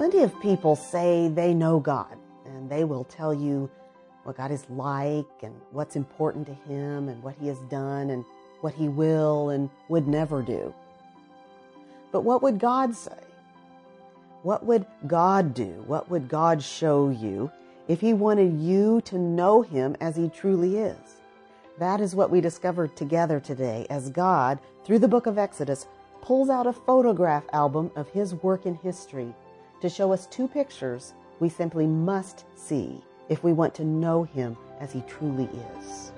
Plenty of people say they know God, and they will tell you what God is like and what's important to Him and what He has done and what He will and would never do. But what would God say? What would God do? What would God show you if He wanted you to know Him as He truly is? That is what we discovered together today as God, through the book of Exodus, pulls out a photograph album of His work in history to show us two pictures we simply must see if we want to know Him as He truly is.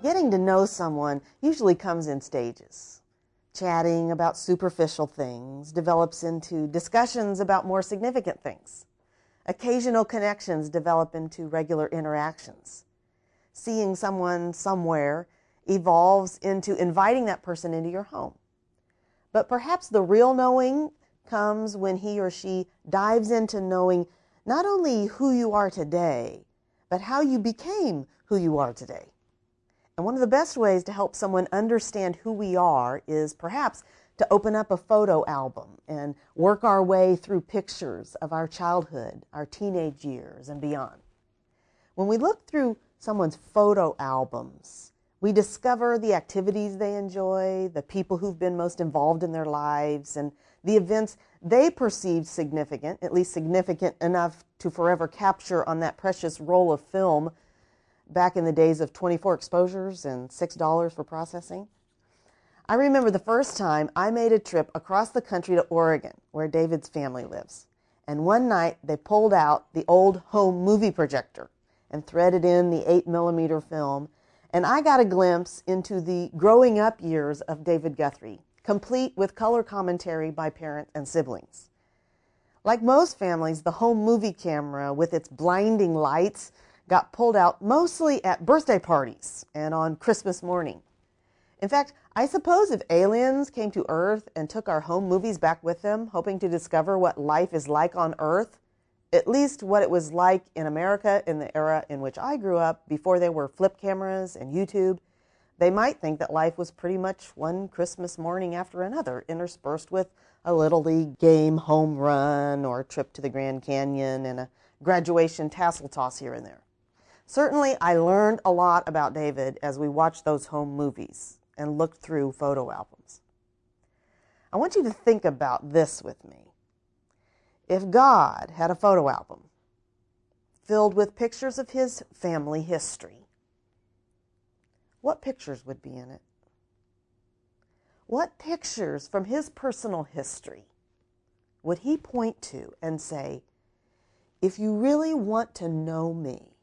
Getting to know someone usually comes in stages. Chatting about superficial things develops into discussions about more significant things. Occasional connections develop into regular interactions. Seeing someone somewhere evolves into inviting that person into your home. But perhaps the real knowing comes when he or she dives into knowing not only who you are today, but how you became who you are today. And one of the best ways to help someone understand who we are is perhaps to open up a photo album and work our way through pictures of our childhood, our teenage years, and beyond. When we look through someone's photo albums, we discover the activities they enjoy, the people who've been most involved in their lives, and the events they perceived significant, at least significant enough to forever capture on that precious roll of film back in the days of 24 exposures and $6 for processing. I remember the first time I made a trip across the country to Oregon, where David's family lives. And one night they pulled out the old home movie projector and threaded in the 8 millimeter film, and I got a glimpse into the growing up years of David Guthrie, complete with color commentary by parents and siblings. Like most families, the home movie camera with its blinding lights got pulled out mostly at birthday parties and on Christmas morning. In fact, I suppose if aliens came to Earth and took our home movies back with them, hoping to discover what life is like on Earth, at least what it was like in America in the era in which I grew up, before there were flip cameras and YouTube, they might think that life was pretty much one Christmas morning after another, interspersed with a Little League game home run or a trip to the Grand Canyon and a graduation tassel toss here and there. Certainly, I learned a lot about David as we watched those home movies and looked through photo albums. I want you to think about this with me. If God had a photo album filled with pictures of his family history, what pictures would be in it? What pictures from his personal history would he point to and say, if you really want to know me,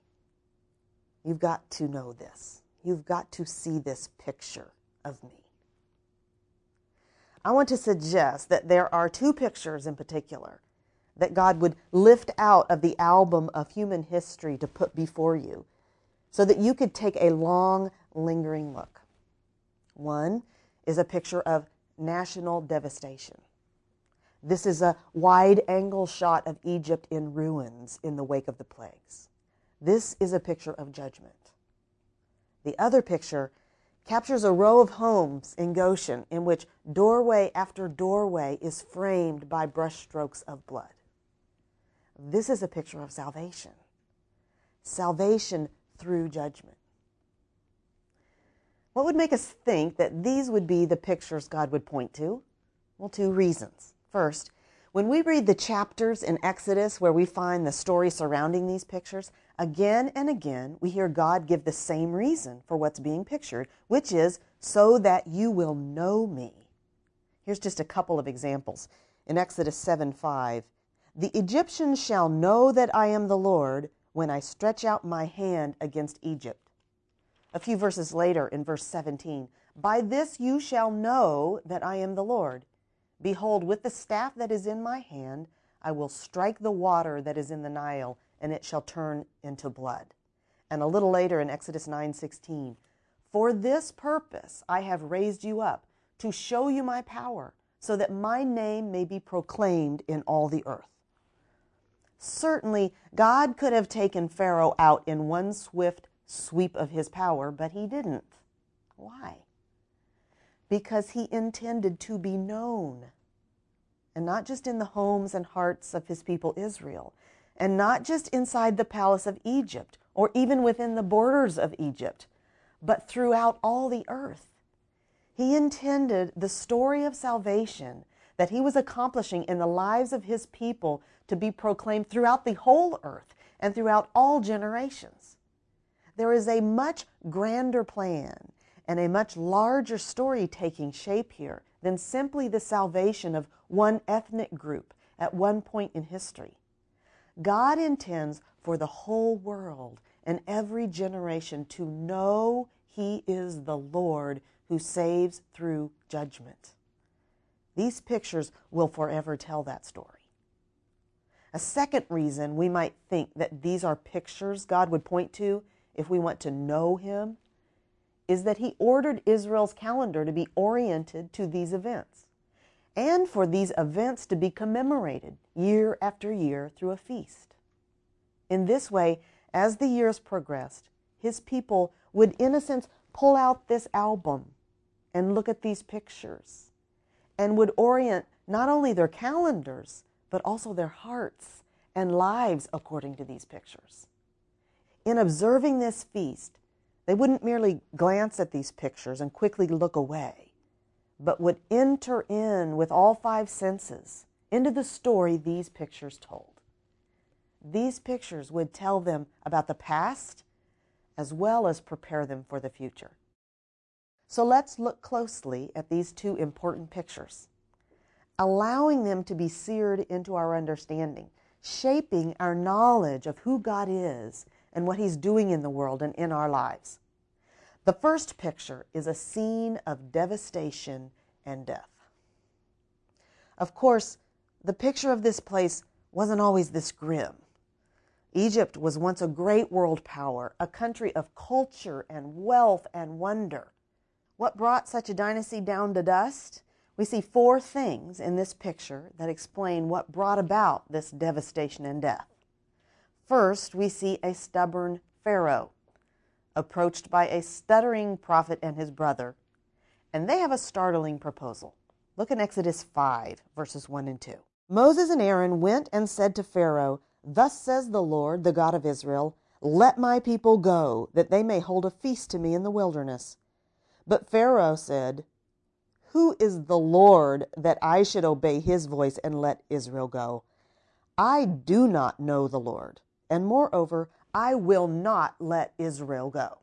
You've got to know this. You've got to see this picture of me. I want to suggest that there are two pictures in particular that God would lift out of the album of human history to put before you so that you could take a long, lingering look. One is a picture of national devastation. This is a wide angle shot of Egypt in ruins in the wake of the plagues. This is a picture of judgment. The other picture captures a row of homes in Goshen in which doorway after doorway is framed by brushstrokes of blood. This is a picture of salvation. Salvation through judgment. What would make us think that these would be the pictures God would point to? Well, two reasons. First, when we read the chapters in Exodus where we find the story surrounding these pictures, again and again we hear God give the same reason for what's being pictured, which is so that you will know me. Here's just a couple of examples. In Exodus 7 5, the Egyptians shall know that I am the Lord when I stretch out my hand against Egypt. A few verses later, in verse 17, by this you shall know that I am the Lord Behold, with the staff that is in my hand, I will strike the water that is in the Nile, and it shall turn into blood. And a little later in Exodus 9:16, for this purpose I have raised you up to show you my power, so that my name may be proclaimed in all the earth. Certainly, God could have taken Pharaoh out in one swift sweep of his power, but he didn't. Why? Because he intended to be known. And not just in the homes and hearts of his people Israel, and not just inside the palace of Egypt, or even within the borders of Egypt, but throughout all the earth. He intended the story of salvation that he was accomplishing in the lives of his people to be proclaimed throughout the whole earth and throughout all generations. There is a much grander plan and a much larger story taking shape here than simply the salvation of one ethnic group at one point in history. God intends for the whole world and every generation to know He is the Lord who saves through judgment. These pictures will forever tell that story. A second reason we might think that these are pictures God would point to if we want to know Him is that He ordered Israel's calendar to be oriented to these events and for these events to be commemorated year after year through a feast. In this way, as the years progressed, His people would, in a sense, pull out this album and look at these pictures and would orient not only their calendars, but also their hearts and lives according to these pictures. In observing this feast, they wouldn't merely glance at these pictures and quickly look away, but would enter in with all five senses into the story these pictures told. These pictures would tell them about the past as well as prepare them for the future. So let's look closely at these two important pictures, allowing them to be seared into our understanding, shaping our knowledge of who God is and what He's doing in the world and in our lives. The first picture is a scene of devastation and death. Of course, the picture of this place wasn't always this grim. Egypt was once a great world power, a country of culture and wealth and wonder. What brought such a dynasty down to dust? We see four things in this picture that explain what brought about this devastation and death. First, we see a stubborn Pharaoh approached by a stuttering prophet and his brother, and they have a startling proposal. Look in Exodus 5, verses 1 and 2. Moses and Aaron went and said to Pharaoh, Thus says the Lord, the God of Israel, Let my people go, that they may hold a feast to me in the wilderness. But Pharaoh said, Who is the Lord that I should obey his voice and let Israel go? I do not know the Lord, and moreover, I will not let Israel go.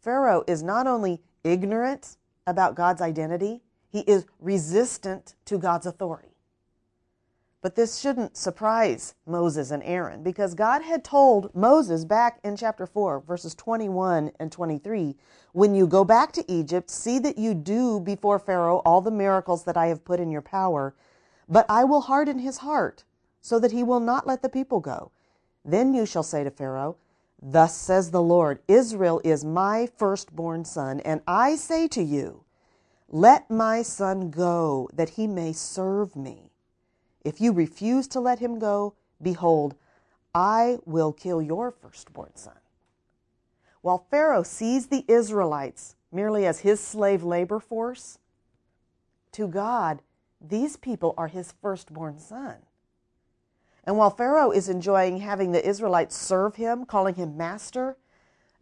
Pharaoh is not only ignorant about God's identity, he is resistant to God's authority. But this shouldn't surprise Moses and Aaron because God had told Moses back in chapter 4, verses 21 and 23 when you go back to Egypt, see that you do before Pharaoh all the miracles that I have put in your power, but I will harden his heart so that he will not let the people go. Then you shall say to Pharaoh, Thus says the Lord, Israel is my firstborn son, and I say to you, Let my son go that he may serve me. If you refuse to let him go, behold, I will kill your firstborn son. While Pharaoh sees the Israelites merely as his slave labor force, to God, these people are his firstborn son. And while Pharaoh is enjoying having the Israelites serve him, calling him master,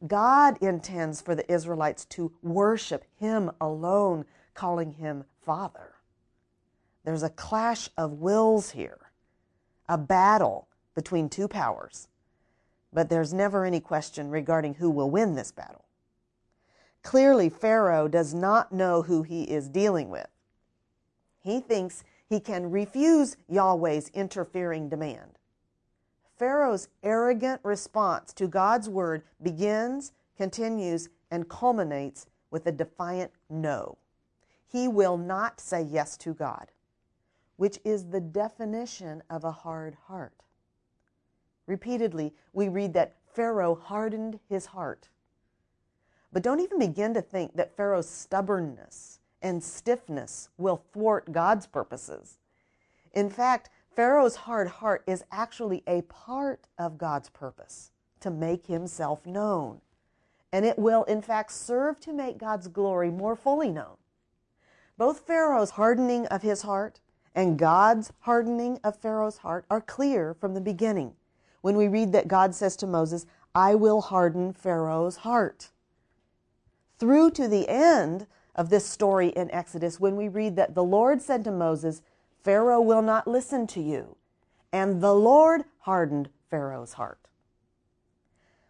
God intends for the Israelites to worship him alone, calling him father. There's a clash of wills here, a battle between two powers. But there's never any question regarding who will win this battle. Clearly, Pharaoh does not know who he is dealing with. He thinks he can refuse Yahweh's interfering demand. Pharaoh's arrogant response to God's word begins, continues, and culminates with a defiant no. He will not say yes to God which is the definition of a hard heart. Repeatedly, we read that Pharaoh hardened his heart. But don't even begin to think that Pharaoh's stubbornness and stiffness will thwart God's purposes. In fact, Pharaoh's hard heart is actually a part of God's purpose to make himself known. And it will, in fact, serve to make God's glory more fully known. Both Pharaoh's hardening of his heart and God's hardening of Pharaoh's heart are clear from the beginning when we read that God says to Moses, I will harden Pharaoh's heart. Through to the end of this story in Exodus, when we read that the Lord said to Moses, Pharaoh will not listen to you. And the Lord hardened Pharaoh's heart.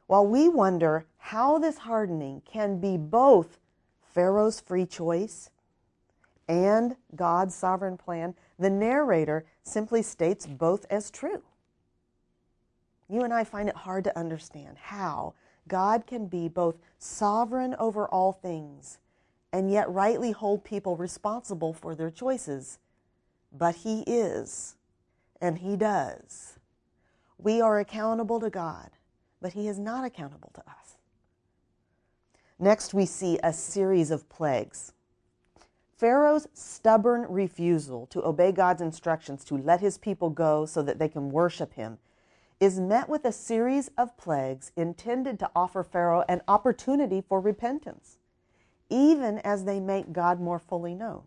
While we wonder how this hardening can be both Pharaoh's free choice and God's sovereign plan, the narrator simply states both as true. You and I find it hard to understand how God can be both sovereign over all things and yet rightly hold people responsible for their choices. But He is, and He does. We are accountable to God, but He is not accountable to us. Next, we see a series of plagues. Pharaoh's stubborn refusal to obey God's instructions to let his people go so that they can worship him is met with a series of plagues intended to offer Pharaoh an opportunity for repentance, even as they make God more fully known.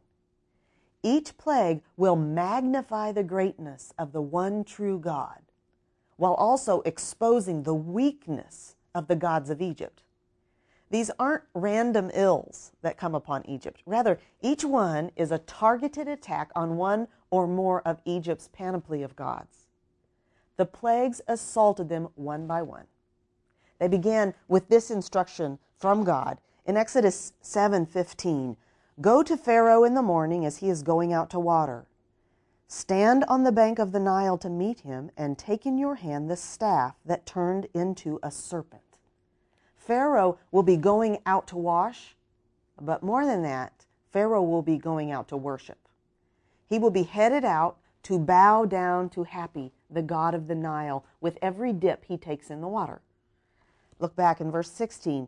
Each plague will magnify the greatness of the one true God, while also exposing the weakness of the gods of Egypt. These aren't random ills that come upon Egypt. Rather, each one is a targeted attack on one or more of Egypt's panoply of gods the plagues assaulted them one by one. They began with this instruction from God in Exodus 7:15, "Go to Pharaoh in the morning as he is going out to water. Stand on the bank of the Nile to meet him and take in your hand the staff that turned into a serpent." Pharaoh will be going out to wash, but more than that, Pharaoh will be going out to worship. He will be headed out to bow down to Hapi, the god of the Nile, with every dip he takes in the water. Look back in verse 16.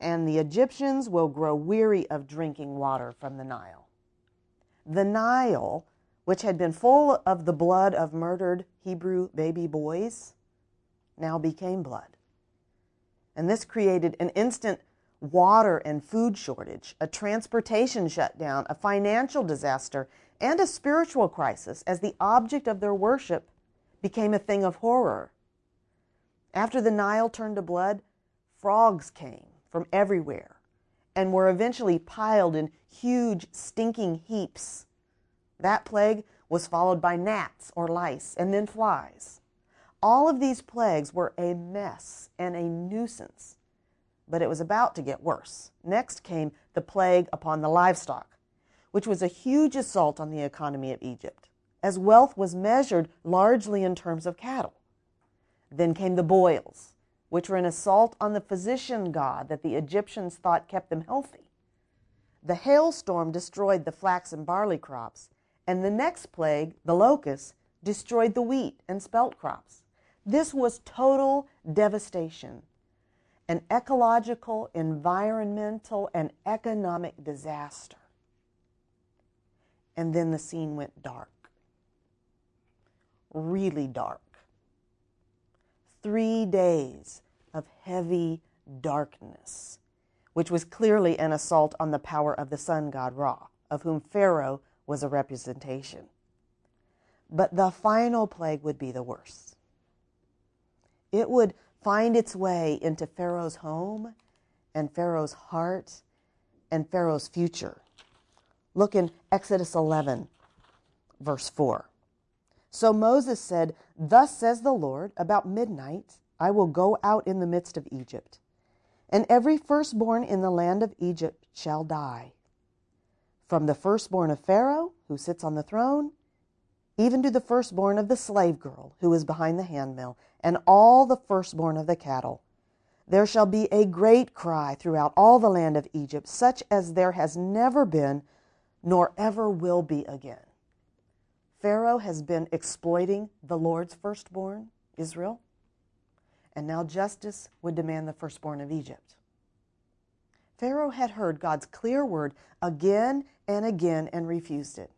and the Egyptians will grow weary of drinking water from the Nile. The Nile, which had been full of the blood of murdered Hebrew baby boys, now became blood. And this created an instant water and food shortage, a transportation shutdown, a financial disaster, and a spiritual crisis as the object of their worship became a thing of horror. After the Nile turned to blood, frogs came from everywhere and were eventually piled in huge, stinking heaps. That plague was followed by gnats or lice and then flies. All of these plagues were a mess and a nuisance, but it was about to get worse. Next came the plague upon the livestock, which was a huge assault on the economy of Egypt as wealth was measured largely in terms of cattle. Then came the boils, which were an assault on the physician god that the Egyptians thought kept them healthy. The hailstorm destroyed the flax and barley crops, and the next plague, the locusts, destroyed the wheat and spelt crops. This was total devastation, an ecological, environmental, and economic disaster. And then the scene went dark really dark. Three days of heavy darkness, which was clearly an assault on the power of the sun god Ra, of whom Pharaoh was a representation. But the final plague would be the worst. It would find its way into Pharaoh's home and Pharaoh's heart and Pharaoh's future. Look in Exodus 11, verse 4. So Moses said, Thus says the Lord, about midnight I will go out in the midst of Egypt, and every firstborn in the land of Egypt shall die. From the firstborn of Pharaoh, who sits on the throne, even to the firstborn of the slave girl who is behind the handmill, and all the firstborn of the cattle. There shall be a great cry throughout all the land of Egypt, such as there has never been, nor ever will be again. Pharaoh has been exploiting the Lord's firstborn, Israel, and now justice would demand the firstborn of Egypt. Pharaoh had heard God's clear word again and again and refused it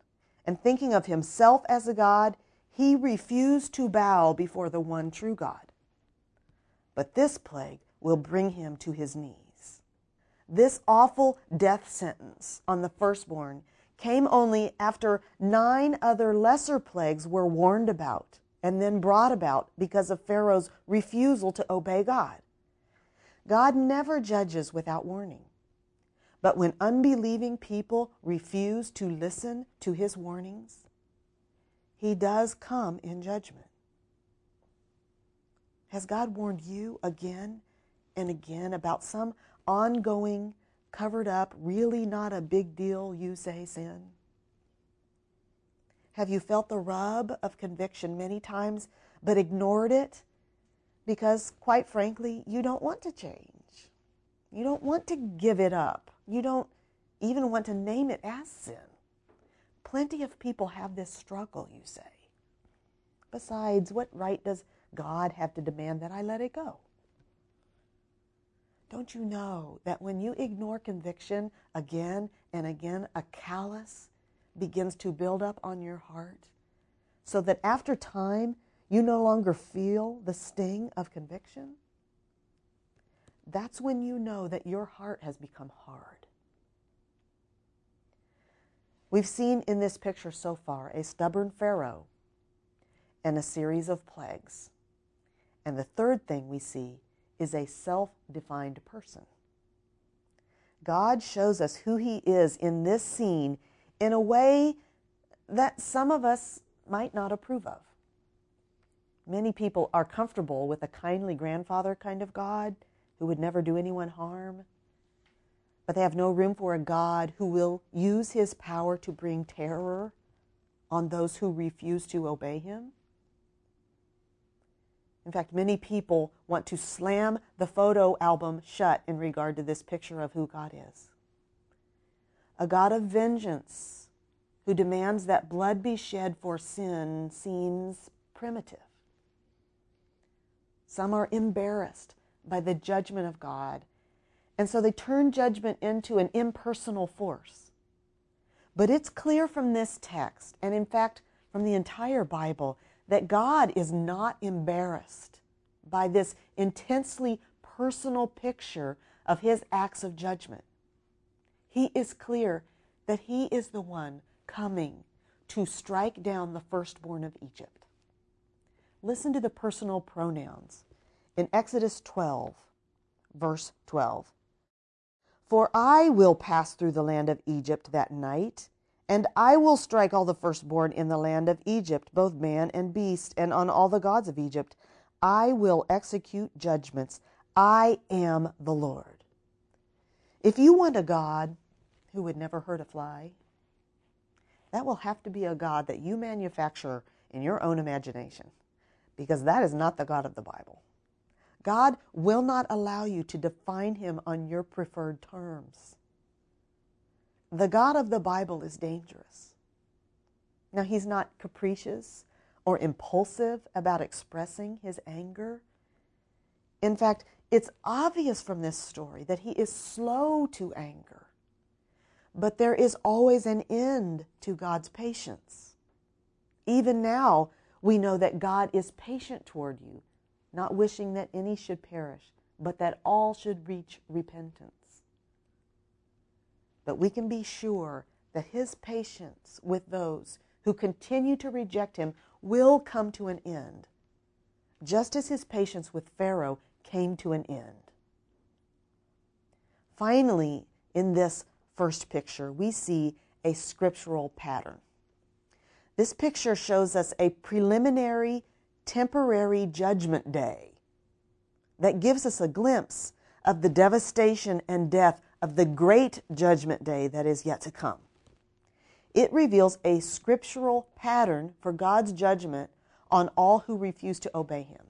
and thinking of himself as a God, he refused to bow before the one true God. But this plague will bring him to his knees. This awful death sentence on the firstborn came only after nine other lesser plagues were warned about and then brought about because of Pharaoh's refusal to obey God. God never judges without warning. But when unbelieving people refuse to listen to his warnings, he does come in judgment. Has God warned you again and again about some ongoing, covered up, really not a big deal, you say, sin? Have you felt the rub of conviction many times but ignored it because, quite frankly, you don't want to change? You don't want to give it up. You don't even want to name it as sin. Plenty of people have this struggle, you say. Besides, what right does God have to demand that I let it go? Don't you know that when you ignore conviction again and again, a callous begins to build up on your heart? So that after time, you no longer feel the sting of conviction? That's when you know that your heart has become hard. We've seen in this picture so far a stubborn Pharaoh and a series of plagues. And the third thing we see is a self defined person. God shows us who He is in this scene in a way that some of us might not approve of. Many people are comfortable with a kindly grandfather kind of God who would never do anyone harm. But they have no room for a God who will use his power to bring terror on those who refuse to obey him. In fact, many people want to slam the photo album shut in regard to this picture of who God is. A God of vengeance who demands that blood be shed for sin seems primitive. Some are embarrassed by the judgment of God. And so they turn judgment into an impersonal force. But it's clear from this text, and in fact from the entire Bible, that God is not embarrassed by this intensely personal picture of his acts of judgment. He is clear that he is the one coming to strike down the firstborn of Egypt. Listen to the personal pronouns in Exodus 12, verse 12. For I will pass through the land of Egypt that night, and I will strike all the firstborn in the land of Egypt, both man and beast, and on all the gods of Egypt. I will execute judgments. I am the Lord. If you want a God who would never hurt a fly, that will have to be a God that you manufacture in your own imagination, because that is not the God of the Bible. God will not allow you to define him on your preferred terms. The God of the Bible is dangerous. Now, he's not capricious or impulsive about expressing his anger. In fact, it's obvious from this story that he is slow to anger. But there is always an end to God's patience. Even now, we know that God is patient toward you not wishing that any should perish, but that all should reach repentance. But we can be sure that his patience with those who continue to reject him will come to an end, just as his patience with Pharaoh came to an end. Finally, in this first picture, we see a scriptural pattern. This picture shows us a preliminary temporary judgment day that gives us a glimpse of the devastation and death of the great judgment day that is yet to come. It reveals a scriptural pattern for God's judgment on all who refuse to obey Him.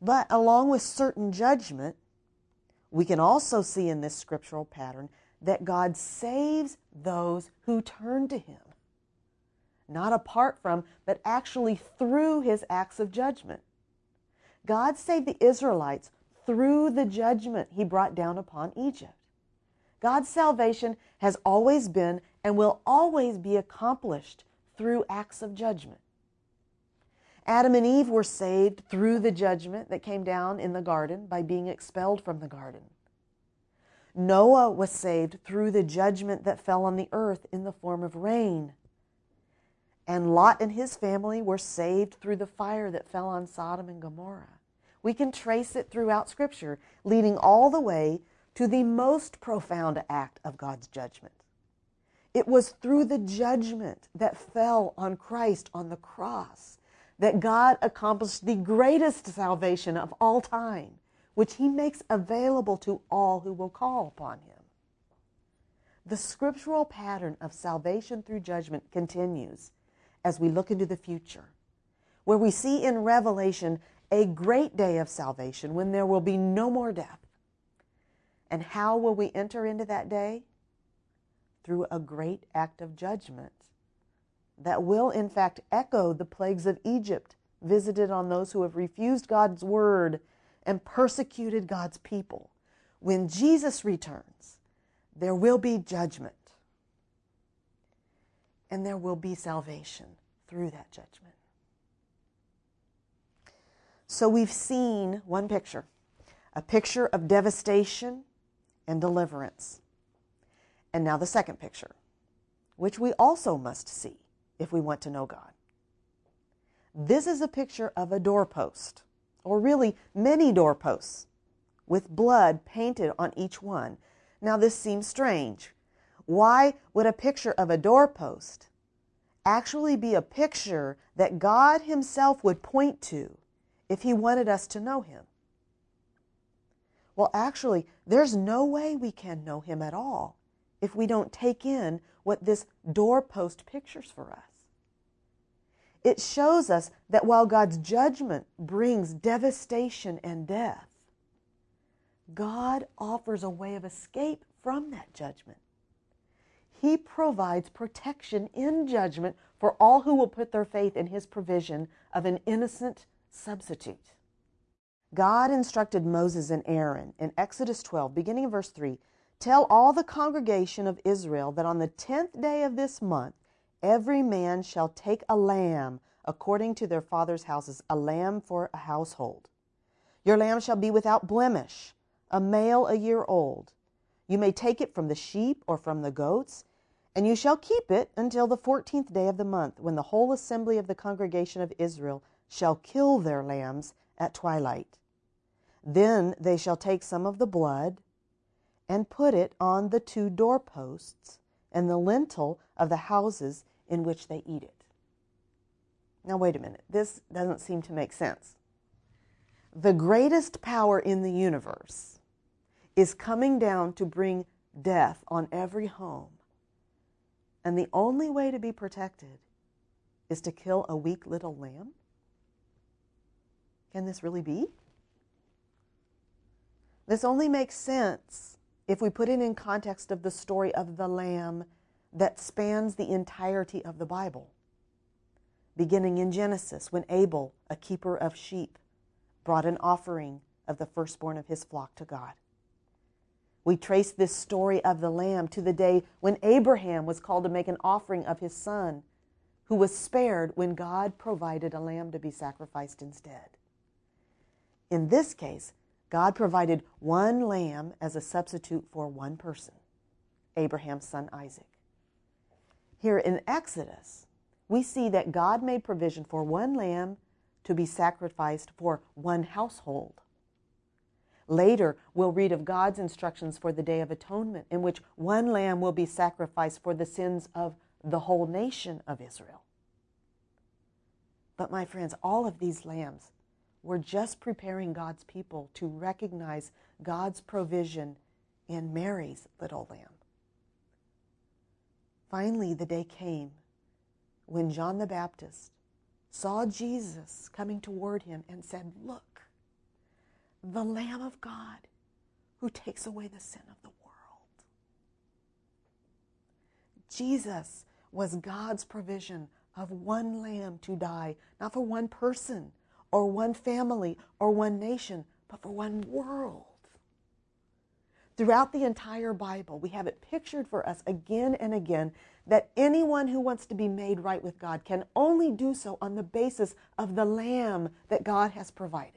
But along with certain judgment, we can also see in this scriptural pattern that God saves those who turn to Him. Not apart from, but actually through His acts of judgment. God saved the Israelites through the judgment He brought down upon Egypt. God's salvation has always been and will always be accomplished through acts of judgment. Adam and Eve were saved through the judgment that came down in the garden by being expelled from the garden. Noah was saved through the judgment that fell on the earth in the form of rain. And Lot and his family were saved through the fire that fell on Sodom and Gomorrah. We can trace it throughout Scripture, leading all the way to the most profound act of God's judgment. It was through the judgment that fell on Christ on the cross that God accomplished the greatest salvation of all time, which he makes available to all who will call upon him. The scriptural pattern of salvation through judgment continues as we look into the future, where we see in Revelation a great day of salvation when there will be no more death. And how will we enter into that day? Through a great act of judgment that will, in fact, echo the plagues of Egypt visited on those who have refused God's word and persecuted God's people. When Jesus returns, there will be judgment and there will be salvation through that judgment. So we've seen one picture a picture of devastation and deliverance. And now the second picture, which we also must see if we want to know God. This is a picture of a doorpost, or really many doorposts, with blood painted on each one. Now, this seems strange. Why would a picture of a doorpost actually be a picture that God Himself would point to if He wanted us to know Him? Well, actually, there's no way we can know Him at all if we don't take in what this doorpost pictures for us. It shows us that while God's judgment brings devastation and death, God offers a way of escape from that judgment. He provides protection in judgment for all who will put their faith in His provision of an innocent substitute. God instructed Moses and Aaron in Exodus 12, beginning in verse 3 Tell all the congregation of Israel that on the tenth day of this month Every man shall take a lamb according to their father's houses, a lamb for a household. Your lamb shall be without blemish, a male a year old. You may take it from the sheep or from the goats, and you shall keep it until the fourteenth day of the month, when the whole assembly of the congregation of Israel shall kill their lambs at twilight. Then they shall take some of the blood and put it on the two doorposts and the lintel of the houses in which they eat it. Now, wait a minute. This doesn't seem to make sense. The greatest power in the universe is coming down to bring death on every home. And the only way to be protected is to kill a weak little lamb? Can this really be? This only makes sense if we put it in context of the story of the lamb that spans the entirety of the Bible. Beginning in Genesis, when Abel, a keeper of sheep, brought an offering of the firstborn of his flock to God. We trace this story of the lamb to the day when Abraham was called to make an offering of his son, who was spared when God provided a lamb to be sacrificed instead. In this case, God provided one lamb as a substitute for one person, Abraham's son Isaac. Here in Exodus, we see that God made provision for one lamb to be sacrificed for one household. Later, we'll read of God's instructions for the Day of Atonement, in which one lamb will be sacrificed for the sins of the whole nation of Israel. But, my friends, all of these lambs were just preparing God's people to recognize God's provision in Mary's little lamb. Finally, the day came when John the Baptist saw Jesus coming toward him and said, Look, the Lamb of God who takes away the sin of the world. Jesus was God's provision of one lamb to die, not for one person or one family or one nation, but for one world. Throughout the entire Bible, we have it pictured for us again and again that anyone who wants to be made right with God can only do so on the basis of the lamb that God has provided.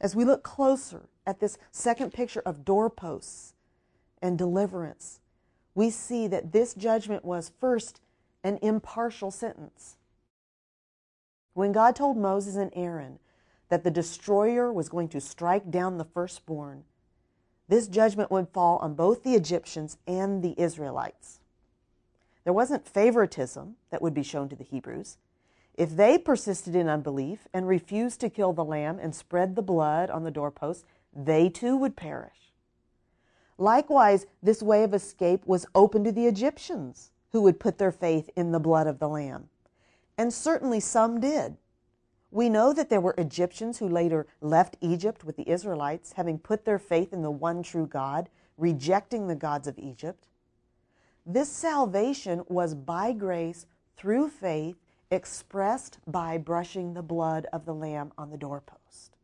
As we look closer at this second picture of doorposts and deliverance, we see that this judgment was first an impartial sentence. When God told Moses and Aaron that the destroyer was going to strike down the firstborn, this judgment would fall on both the Egyptians and the Israelites. There wasn't favoritism that would be shown to the Hebrews. If they persisted in unbelief and refused to kill the lamb and spread the blood on the doorposts, they too would perish. Likewise, this way of escape was open to the Egyptians, who would put their faith in the blood of the lamb. And certainly some did. We know that there were Egyptians who later left Egypt with the Israelites, having put their faith in the one true God, rejecting the gods of Egypt. This salvation was by grace through faith expressed by brushing the blood of the lamb on the doorpost.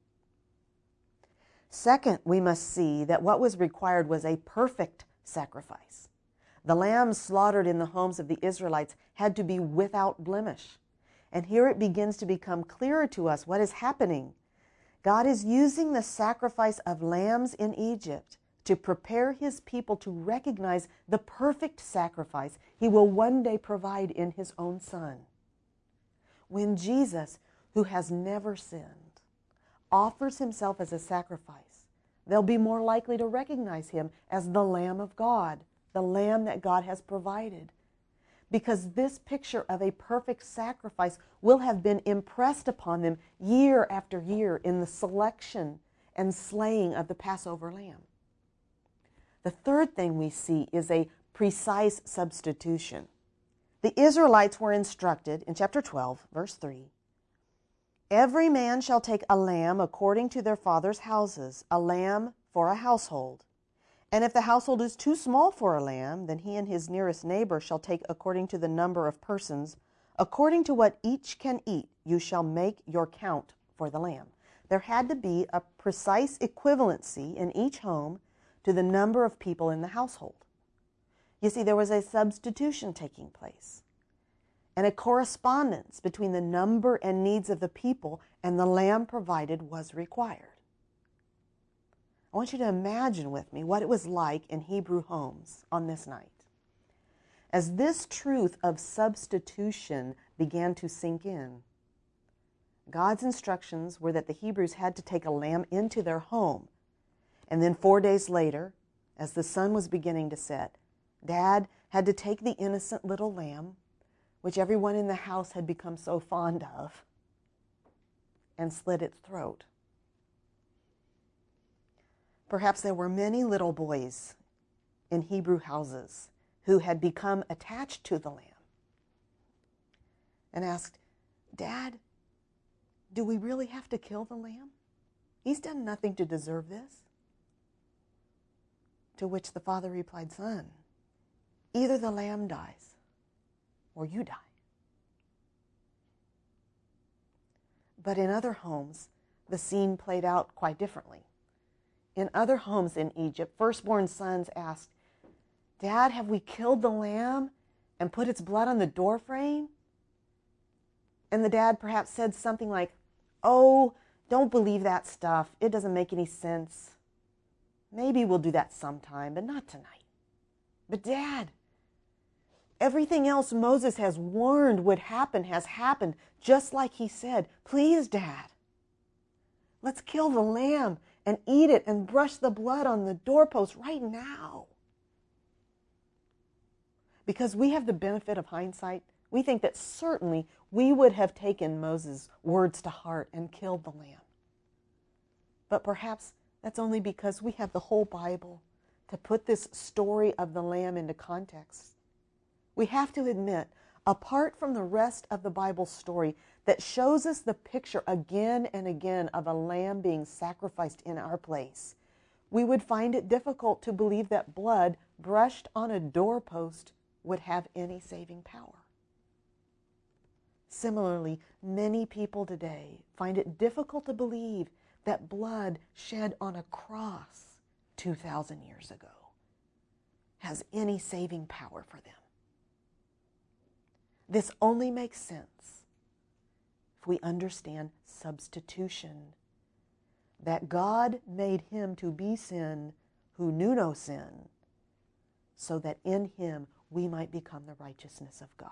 Second, we must see that what was required was a perfect sacrifice. The lambs slaughtered in the homes of the Israelites had to be without blemish. And here it begins to become clearer to us what is happening. God is using the sacrifice of lambs in Egypt to prepare his people to recognize the perfect sacrifice he will one day provide in his own Son when Jesus, who has never sinned, offers himself as a sacrifice, they'll be more likely to recognize him as the Lamb of God, the Lamb that God has provided. Because this picture of a perfect sacrifice will have been impressed upon them year after year in the selection and slaying of the Passover lamb. The third thing we see is a precise substitution. The Israelites were instructed in chapter 12, verse 3 Every man shall take a lamb according to their father's houses, a lamb for a household. And if the household is too small for a lamb, then he and his nearest neighbor shall take according to the number of persons. According to what each can eat, you shall make your count for the lamb. There had to be a precise equivalency in each home to the number of people in the household. You see, there was a substitution taking place and a correspondence between the number and needs of the people and the lamb provided was required. I want you to imagine with me what it was like in Hebrew homes on this night. As this truth of substitution began to sink in, God's instructions were that the Hebrews had to take a lamb into their home. And then four days later, as the sun was beginning to set, Dad had to take the innocent little lamb, which everyone in the house had become so fond of, and slit its throat. Perhaps there were many little boys in Hebrew houses who had become attached to the lamb and asked, Dad, do we really have to kill the lamb? He's done nothing to deserve this. To which the father replied, Son, Either the lamb dies or you die. But in other homes, the scene played out quite differently. In other homes in Egypt, firstborn sons asked, Dad, have we killed the lamb and put its blood on the doorframe? And the dad perhaps said something like, Oh, don't believe that stuff. It doesn't make any sense. Maybe we'll do that sometime, but not tonight. But, Dad, Everything else Moses has warned would happen has happened, just like he said. Please, Dad, let's kill the lamb and eat it and brush the blood on the doorpost right now. Because we have the benefit of hindsight, we think that certainly we would have taken Moses' words to heart and killed the lamb. But perhaps that's only because we have the whole Bible to put this story of the lamb into context. We have to admit, apart from the rest of the Bible story that shows us the picture again and again of a lamb being sacrificed in our place, we would find it difficult to believe that blood brushed on a doorpost would have any saving power. Similarly, many people today find it difficult to believe that blood shed on a cross 2,000 years ago has any saving power for them. This only makes sense if we understand substitution. That God made him to be sin who knew no sin, so that in him we might become the righteousness of God.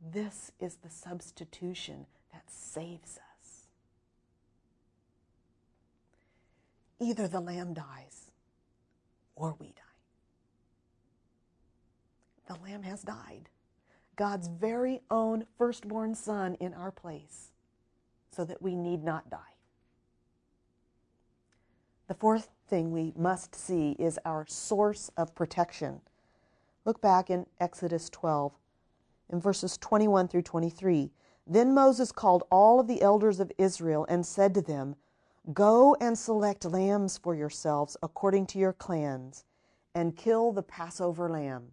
This is the substitution that saves us. Either the lamb dies or we die. The lamb has died. God's very own firstborn son in our place so that we need not die. The fourth thing we must see is our source of protection. Look back in Exodus 12 in verses 21 through 23. Then Moses called all of the elders of Israel and said to them, Go and select lambs for yourselves according to your clans, and kill the Passover lamb.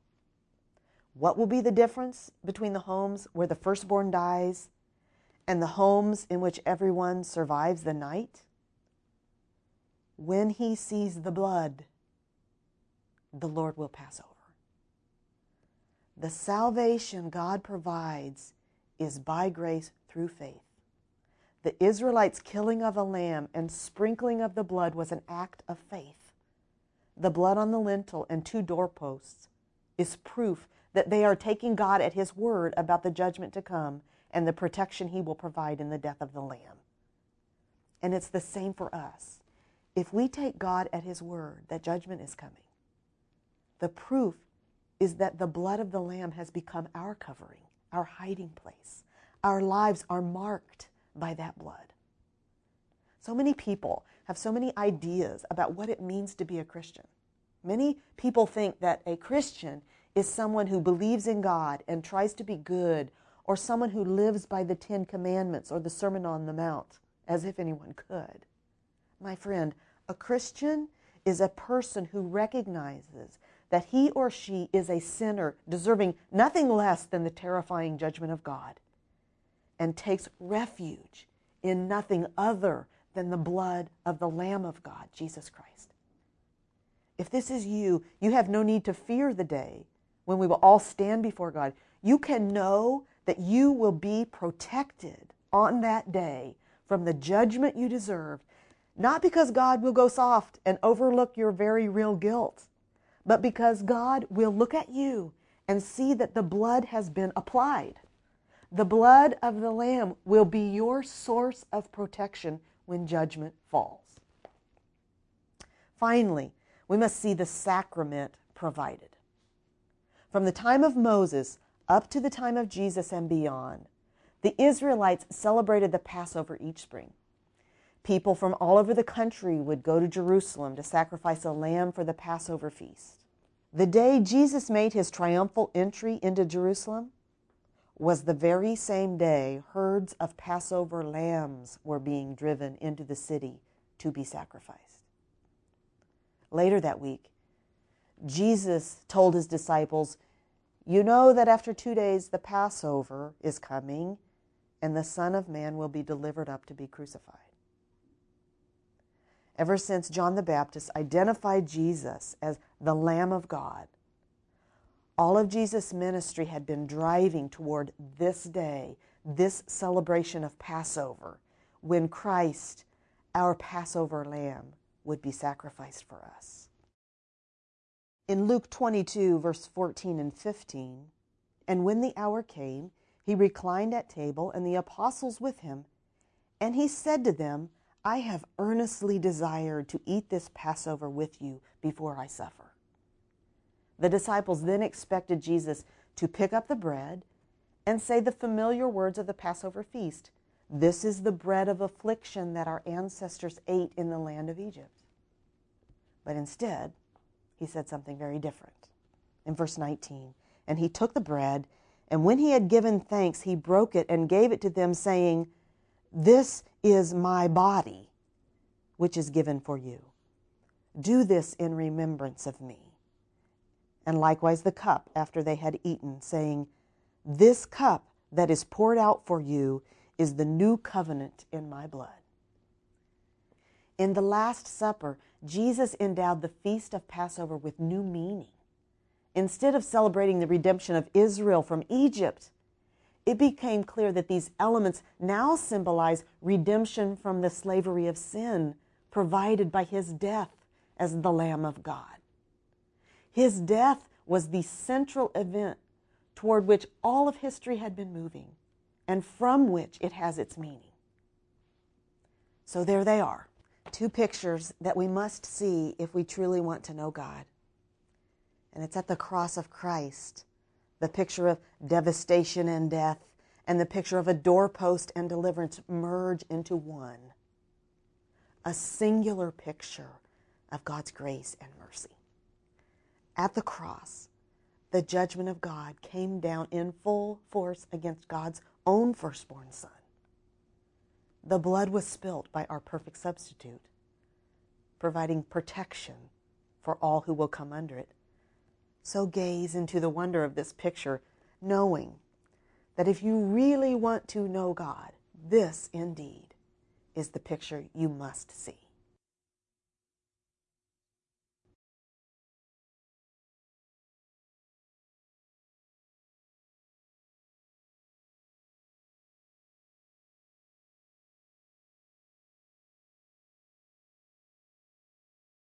What will be the difference between the homes where the firstborn dies and the homes in which everyone survives the night? When he sees the blood, the Lord will pass over. The salvation God provides is by grace through faith. The Israelites' killing of a lamb and sprinkling of the blood was an act of faith. The blood on the lintel and two doorposts is proof that they are taking God at His word about the judgment to come and the protection He will provide in the death of the Lamb. And it's the same for us. If we take God at His word that judgment is coming, the proof is that the blood of the Lamb has become our covering our hiding place. Our lives are marked by that blood. So many people have so many ideas about what it means to be a Christian. Many people think that a Christian is someone who believes in God and tries to be good, or someone who lives by the Ten Commandments or the Sermon on the Mount, as if anyone could. My friend, a Christian is a person who recognizes that he or she is a sinner deserving nothing less than the terrifying judgment of God and takes refuge in nothing other than the blood of the Lamb of God, Jesus Christ. If this is you, you have no need to fear the day when we will all stand before God. You can know that you will be protected on that day from the judgment you deserve, not because God will go soft and overlook your very real guilt but because God will look at you and see that the blood has been applied. The blood of the Lamb will be your source of protection when judgment falls. Finally, we must see the sacrament provided. From the time of Moses up to the time of Jesus and beyond, the Israelites celebrated the Passover each spring. People from all over the country would go to Jerusalem to sacrifice a lamb for the Passover feast. The day Jesus made his triumphal entry into Jerusalem was the very same day herds of Passover lambs were being driven into the city to be sacrificed. Later that week, Jesus told his disciples, You know that after two days the Passover is coming, and the Son of Man will be delivered up to be crucified ever since John the Baptist identified Jesus as the Lamb of God. All of Jesus' ministry had been driving toward this day, this celebration of Passover, when Christ, our Passover lamb, would be sacrificed for us. In Luke 22, verse 14 and 15, and when the hour came, he reclined at table, and the apostles with him. And he said to them, I have earnestly desired to eat this Passover with you before I suffer. The disciples then expected Jesus to pick up the bread and say the familiar words of the Passover feast This is the bread of affliction that our ancestors ate in the land of Egypt. But instead, he said something very different. In verse 19, and he took the bread, and when he had given thanks, he broke it and gave it to them, saying, This is my body, which is given for you. Do this in remembrance of me and likewise the cup after they had eaten, saying, This cup that is poured out for you is the new covenant in my blood. In the Last Supper, Jesus endowed the feast of Passover with new meaning. Instead of celebrating the redemption of Israel from Egypt, it became clear that these elements now symbolize redemption from the slavery of sin provided by his death as the Lamb of God. His death was the central event toward which all of history had been moving and from which it has its meaning. So there they are, two pictures that we must see if we truly want to know God. And it's at the cross of Christ, the picture of devastation and death, and the picture of a doorpost and deliverance merge into one. A singular picture of God's grace and mercy at the cross, the judgment of God came down in full force against God's own firstborn son. The blood was spilt by our perfect substitute, providing protection for all who will come under it. So gaze into the wonder of this picture, knowing that if you really want to know God, this indeed is the picture you must see.